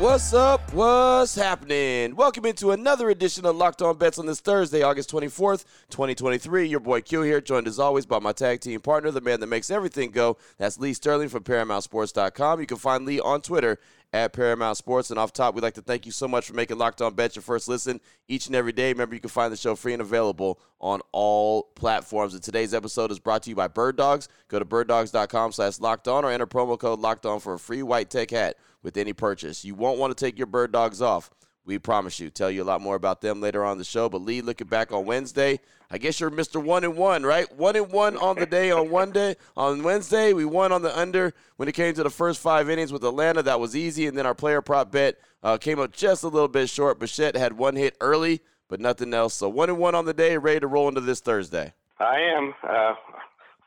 What's up? What's happening? Welcome into another edition of Locked On Bets on this Thursday, August 24th, 2023. Your boy Q here, joined as always by my tag team partner, the man that makes everything go. That's Lee Sterling from ParamountSports.com. You can find Lee on Twitter at Paramount Sports. And off top, we'd like to thank you so much for making Locked On Bets your first listen each and every day. Remember, you can find the show free and available on all platforms. And today's episode is brought to you by Bird Dogs. Go to birddogs.com slash locked on or enter promo code locked on for a free white tech hat with any purchase. You won't want to take your bird dogs off. We promise you. Tell you a lot more about them later on the show. But Lee, looking back on Wednesday, I guess you're Mr. One and One, right? One and one on the day on one day on Wednesday. We won on the under when it came to the first five innings with Atlanta. That was easy, and then our player prop bet uh, came up just a little bit short. Bichette had one hit early, but nothing else. So one and one on the day, ready to roll into this Thursday. I am. Uh,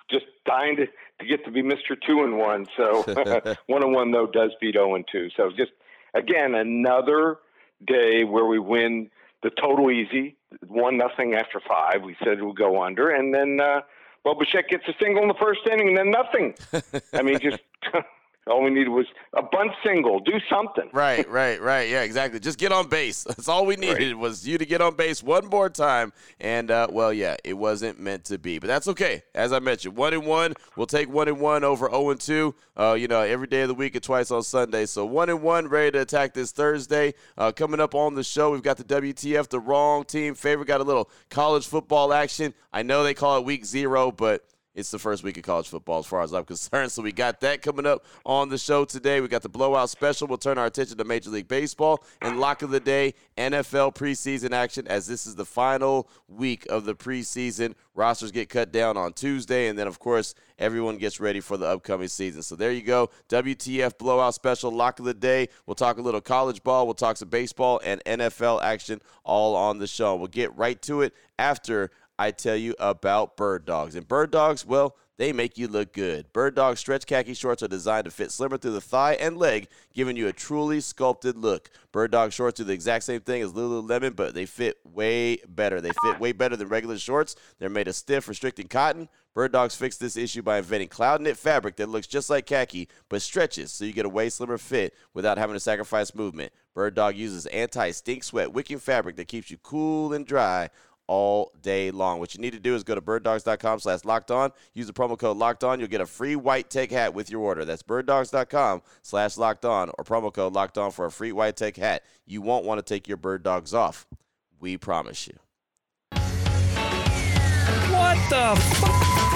just dying to, to get to be Mr. Two and One. So one and one though does beat zero and two. So just again another day where we win the total easy one nothing after five. We said we'll go under, and then uh, well, gets a single in the first inning, and then nothing. I mean, just all we needed was a bunt single. Do something. Right, right, right. Yeah, exactly. Just get on base. That's all we needed right. was you to get on base one more time. And uh, well, yeah, it wasn't meant to be, but that's okay. As I mentioned, one and one. We'll take one and one over zero oh and two. Uh, you know, every day of the week and twice on Sunday. So one and one, ready to attack this Thursday. Uh, coming up on the show, we've got the WTF, the wrong team favorite. Got a little college football action. I know they call it week zero, but it's the first week of college football as far as I'm concerned. So we got that coming up on the show today. We got the blowout special. We'll turn our attention to Major League Baseball and lock of the day, NFL preseason action as this is the final week of the preseason. Rosters get cut down on Tuesday, and then of course everyone gets ready for the upcoming season. So there you go. WTF blowout special, lock of the day. We'll talk a little college ball, we'll talk some baseball and NFL action all on the show. We'll get right to it after I tell you about Bird Dogs. And Bird Dogs, well, they make you look good. Bird Dog stretch khaki shorts are designed to fit slimmer through the thigh and leg, giving you a truly sculpted look. Bird Dog shorts do the exact same thing as Lululemon, but they fit way better. They fit way better than regular shorts. They're made of stiff, restricting cotton. Bird Dogs fixed this issue by inventing cloud knit fabric that looks just like khaki but stretches so you get a way slimmer fit without having to sacrifice movement. Bird Dog uses anti stink sweat wicking fabric that keeps you cool and dry all day long. What you need to do is go to birddogs.com slash locked on. Use the promo code locked on. You'll get a free white tech hat with your order. That's birddogs.com slash locked on or promo code locked on for a free white tech hat. You won't want to take your bird dogs off. We promise you. What the f-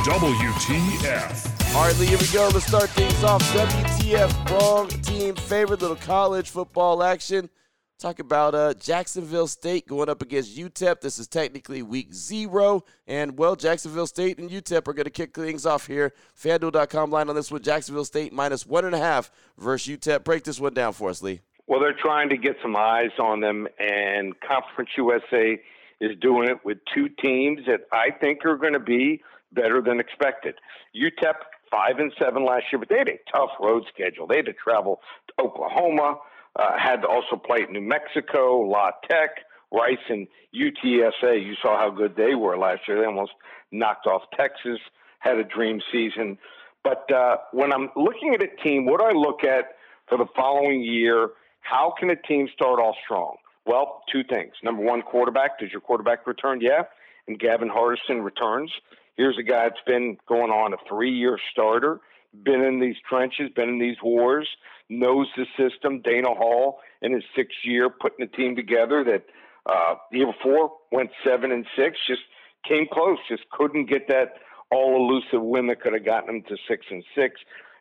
WTF. All right, Lee, here we go. Let's start things off. WTF, wrong team favorite, little college football action. Talk about uh, Jacksonville State going up against UTEP. This is technically week zero. And, well, Jacksonville State and UTEP are going to kick things off here. FanDuel.com line on this one Jacksonville State minus one and a half versus UTEP. Break this one down for us, Lee. Well, they're trying to get some eyes on them, and Conference USA is doing it with two teams that I think are going to be better than expected. UTEP, five and seven last year, but they had a tough road schedule. They had to travel to Oklahoma uh, had to also play at New Mexico, La Tech, Rice, and UTSA. You saw how good they were last year. They almost knocked off Texas, had a dream season. But uh, when I'm looking at a team, what do I look at for the following year? How can a team start off strong? Well, two things. Number one, quarterback. Does your quarterback return? Yeah. And Gavin Hardison returns. Here's a guy that's been going on a three year starter, been in these trenches, been in these wars knows the system. Dana Hall in his sixth year putting a team together that uh, the year before went seven and six, just came close, just couldn't get that all elusive win that could have gotten them to six and six.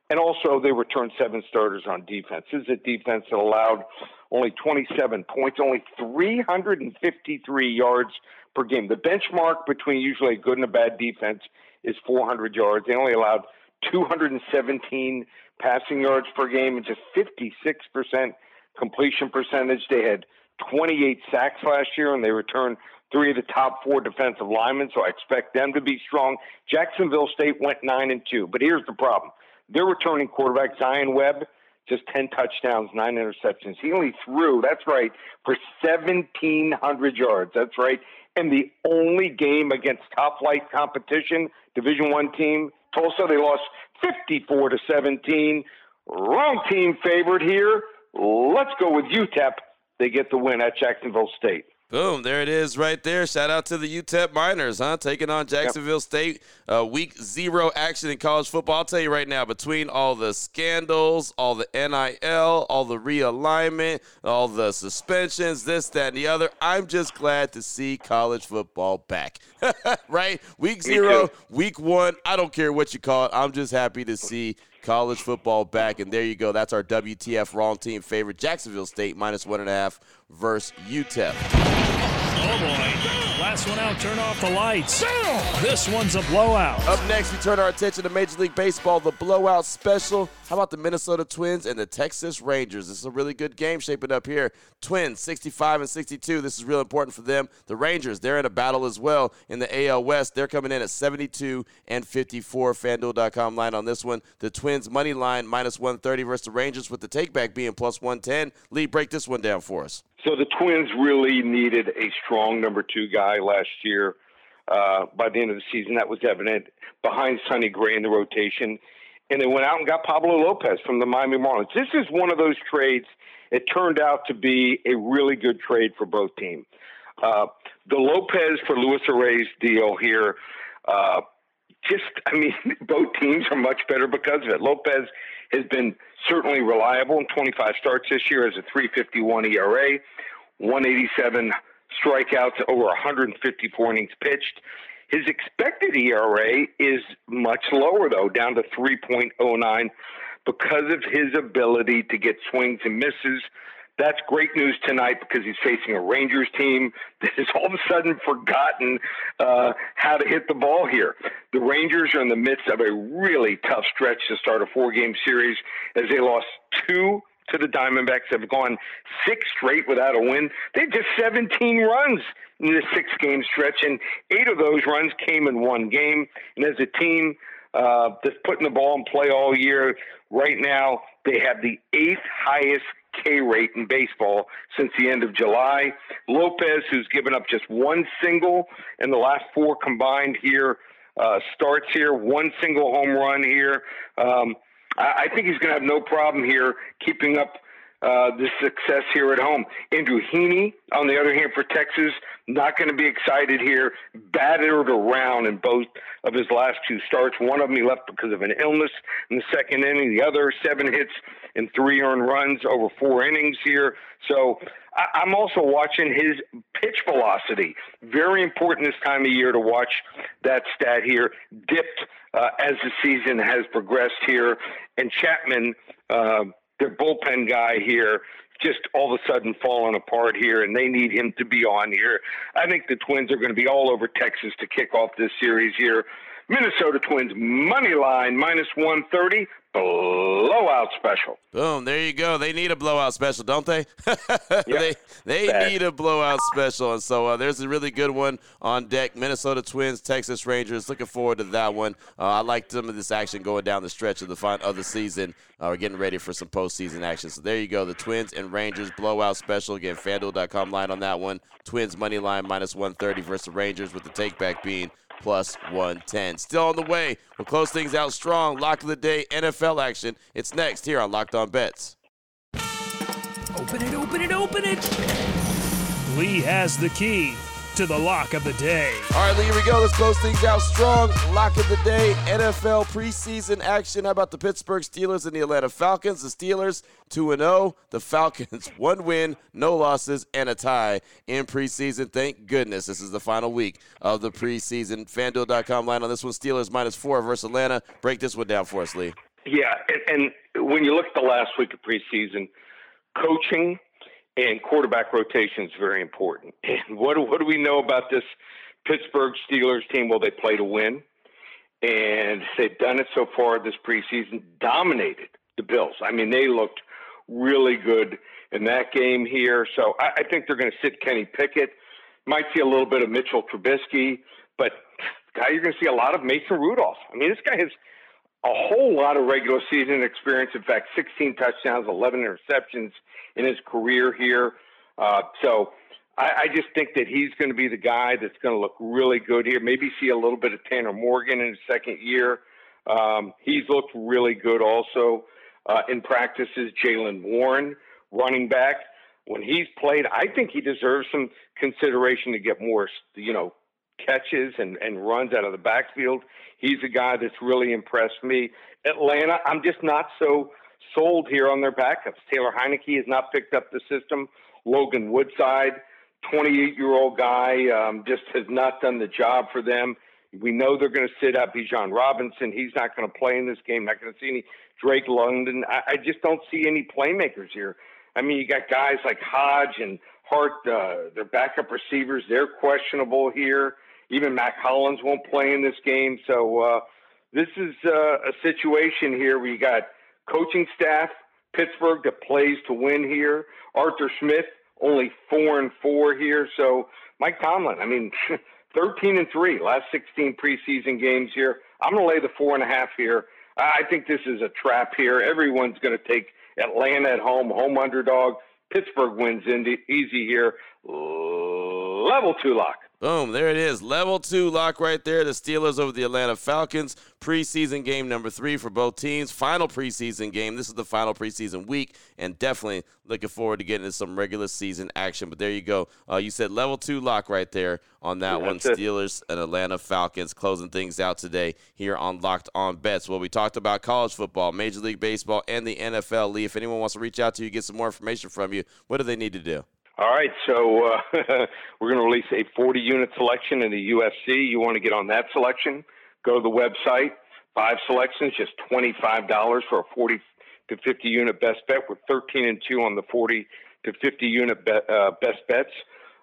And also, they returned seven starters on defense. This is a defense that allowed only 27 points, only 353 yards per game. The benchmark between usually a good and a bad defense is 400 yards. They only allowed 217 passing yards per game and just 56% completion percentage. They had 28 sacks last year, and they returned three of the top four defensive linemen, so I expect them to be strong. Jacksonville State went nine and two, but here's the problem: Their returning quarterback, Zion Webb, just 10 touchdowns, nine interceptions. He only threw, that's right, for 1,700 yards. That's right. And the only game against top flight competition, Division One team, Tulsa, they lost 54 to 17. Wrong team favored here. Let's go with UTEP. They get the win at Jacksonville State. Boom, there it is right there. Shout out to the UTEP Miners, huh? Taking on Jacksonville yep. State. Uh, week zero action in college football. I'll tell you right now, between all the scandals, all the NIL, all the realignment, all the suspensions, this, that, and the other, I'm just glad to see college football back. right? Week zero, week one, I don't care what you call it. I'm just happy to see college football back. And there you go. That's our WTF wrong team favorite. Jacksonville State minus one and a half versus UTEP. Oh boy. Last one out, turn off the lights. This one's a blowout. Up next, we turn our attention to Major League Baseball, the blowout special. How about the Minnesota Twins and the Texas Rangers? This is a really good game shaping up here. Twins, 65 and 62. This is real important for them. The Rangers, they're in a battle as well in the AL West. They're coming in at 72 and 54. FanDuel.com line on this one. The Twins money line minus 130 versus the Rangers with the takeback being plus 110. Lee, break this one down for us. So the Twins really needed a strong number two guy last year. Uh, by the end of the season, that was evident behind Sonny Gray in the rotation. And they went out and got Pablo Lopez from the Miami Marlins. This is one of those trades. It turned out to be a really good trade for both teams. Uh, the Lopez for Luis Arraez deal here, uh, just, I mean, both teams are much better because of it. Lopez has been certainly reliable in 25 starts this year as a 351 ERA, 187 strikeouts, over 154 innings pitched. His expected ERA is much lower, though, down to 3.09 because of his ability to get swings and misses that's great news tonight because he's facing a Rangers team that has all of a sudden forgotten uh, how to hit the ball here. The Rangers are in the midst of a really tough stretch to start a four game series as they lost two to the Diamondbacks, have gone six straight without a win. They just 17 runs in this six game stretch, and eight of those runs came in one game. And as a team, uh, that's putting the ball in play all year. Right now, they have the eighth highest K rate in baseball since the end of July. Lopez, who's given up just one single in the last four combined here, uh, starts here, one single home run here. Um, I, I think he's going to have no problem here keeping up uh, the success here at home. Andrew Heaney, on the other hand, for Texas, not going to be excited here. Battered around in both of his last two starts. One of them he left because of an illness in the second inning. The other seven hits and three earned runs over four innings here. So I- I'm also watching his pitch velocity. Very important this time of year to watch that stat here. Dipped uh, as the season has progressed here. And Chapman. Uh, their bullpen guy here just all of a sudden falling apart here, and they need him to be on here. I think the Twins are going to be all over Texas to kick off this series here. Minnesota Twins money line minus 130 blowout special. Boom, there you go. They need a blowout special, don't they? they they need a blowout special. And so uh, there's a really good one on deck. Minnesota Twins, Texas Rangers. Looking forward to that one. Uh, I like some of this action going down the stretch of the of the season. Uh, we're getting ready for some postseason action. So there you go. The Twins and Rangers blowout special. Again, FanDuel.com line on that one. Twins money line minus 130 versus the Rangers with the takeback being plus 110. Still on the way. We'll close things out strong. Lock of the day, NFL action. It's next here on Locked On Bets. Open it, open it, open it. Lee has the key to the lock of the day. All right, Lee, here we go. Let's close things out strong. Lock of the day, NFL preseason action. How about the Pittsburgh Steelers and the Atlanta Falcons? The Steelers 2 0. The Falcons, one win, no losses, and a tie in preseason. Thank goodness this is the final week of the preseason. FanDuel.com line on this one Steelers minus four versus Atlanta. Break this one down for us, Lee. Yeah, and, and when you look at the last week of preseason, coaching and quarterback rotation is very important. And what, what do we know about this Pittsburgh Steelers team? Well, they play to win, and they've done it so far this preseason, dominated the Bills. I mean, they looked really good in that game here. So I, I think they're going to sit Kenny Pickett. Might see a little bit of Mitchell Trubisky, but guy, you're going to see a lot of Mason Rudolph. I mean, this guy has a whole lot of regular season experience. In fact, 16 touchdowns, 11 interceptions in his career here. Uh, so I, I just think that he's going to be the guy that's going to look really good here. Maybe see a little bit of Tanner Morgan in his second year. Um, he's looked really good also uh, in practices. Jaylen Warren, running back, when he's played, I think he deserves some consideration to get more, you know, catches and, and runs out of the backfield. He's a guy that's really impressed me. Atlanta, I'm just not so sold here on their backups. Taylor Heinicke has not picked up the system. Logan Woodside, 28 year old guy, um, just has not done the job for them. We know they're going to sit up He's Bijan Robinson. He's not going to play in this game. Not going to see any Drake London. I, I just don't see any playmakers here. I mean, you got guys like Hodge and Hart, uh, their backup receivers. They're questionable here. Even Mack Hollins won't play in this game. So uh, this is uh, a situation here where you got coaching staff, Pittsburgh that plays to win here. Arthur Smith only four and four here. So Mike Tomlin, I mean, 13 and three last 16 preseason games here. I'm going to lay the four and a half here. I think this is a trap here. Everyone's going to take Atlanta at home, home underdog. Pittsburgh wins in easy here. Level two lock. Boom, there it is. Level two lock right there. The Steelers over the Atlanta Falcons. Preseason game number three for both teams. Final preseason game. This is the final preseason week, and definitely looking forward to getting into some regular season action. But there you go. Uh, you said level two lock right there on that yeah, one. Steelers and Atlanta Falcons closing things out today here on Locked On Bets. Well, we talked about college football, Major League Baseball, and the NFL. Lee, if anyone wants to reach out to you, get some more information from you, what do they need to do? All right, so uh, we're going to release a 40 unit selection in the UFC. You want to get on that selection? Go to the website. Five selections, just $25 for a 40 to 50 unit best bet. We're 13 and 2 on the 40 to 50 unit uh, best bets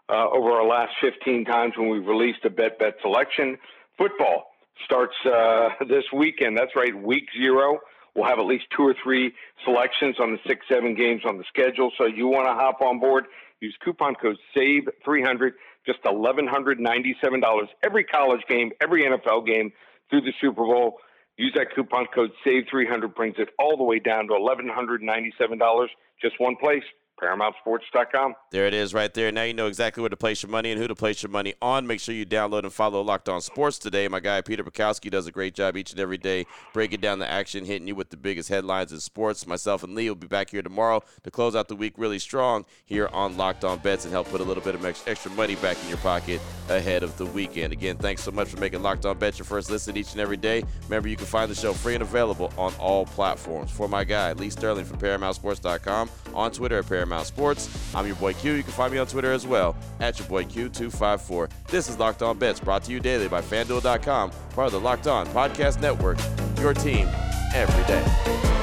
uh, over our last 15 times when we've released a bet bet selection. Football starts uh, this weekend. That's right, week zero. We'll have at least two or three selections on the six, seven games on the schedule. So you want to hop on board Use coupon code SAVE300, just $1,197 every college game, every NFL game through the Super Bowl. Use that coupon code SAVE300, brings it all the way down to $1,197, just one place. ParamountSports.com. There it is right there. Now you know exactly where to place your money and who to place your money on. Make sure you download and follow Locked On Sports today. My guy Peter Bukowski does a great job each and every day breaking down the action, hitting you with the biggest headlines in sports. Myself and Lee will be back here tomorrow to close out the week really strong here on Locked On Bets and help put a little bit of extra money back in your pocket ahead of the weekend. Again, thanks so much for making Locked On Bets your first listen each and every day. Remember, you can find the show free and available on all platforms. For my guy, Lee Sterling from ParamountSports.com, on Twitter at Paramount Sports. I'm your boy Q. You can find me on Twitter as well, at your boy Q254. This is Locked On Bets, brought to you daily by FanDuel.com, part of the Locked On Podcast Network, your team every day.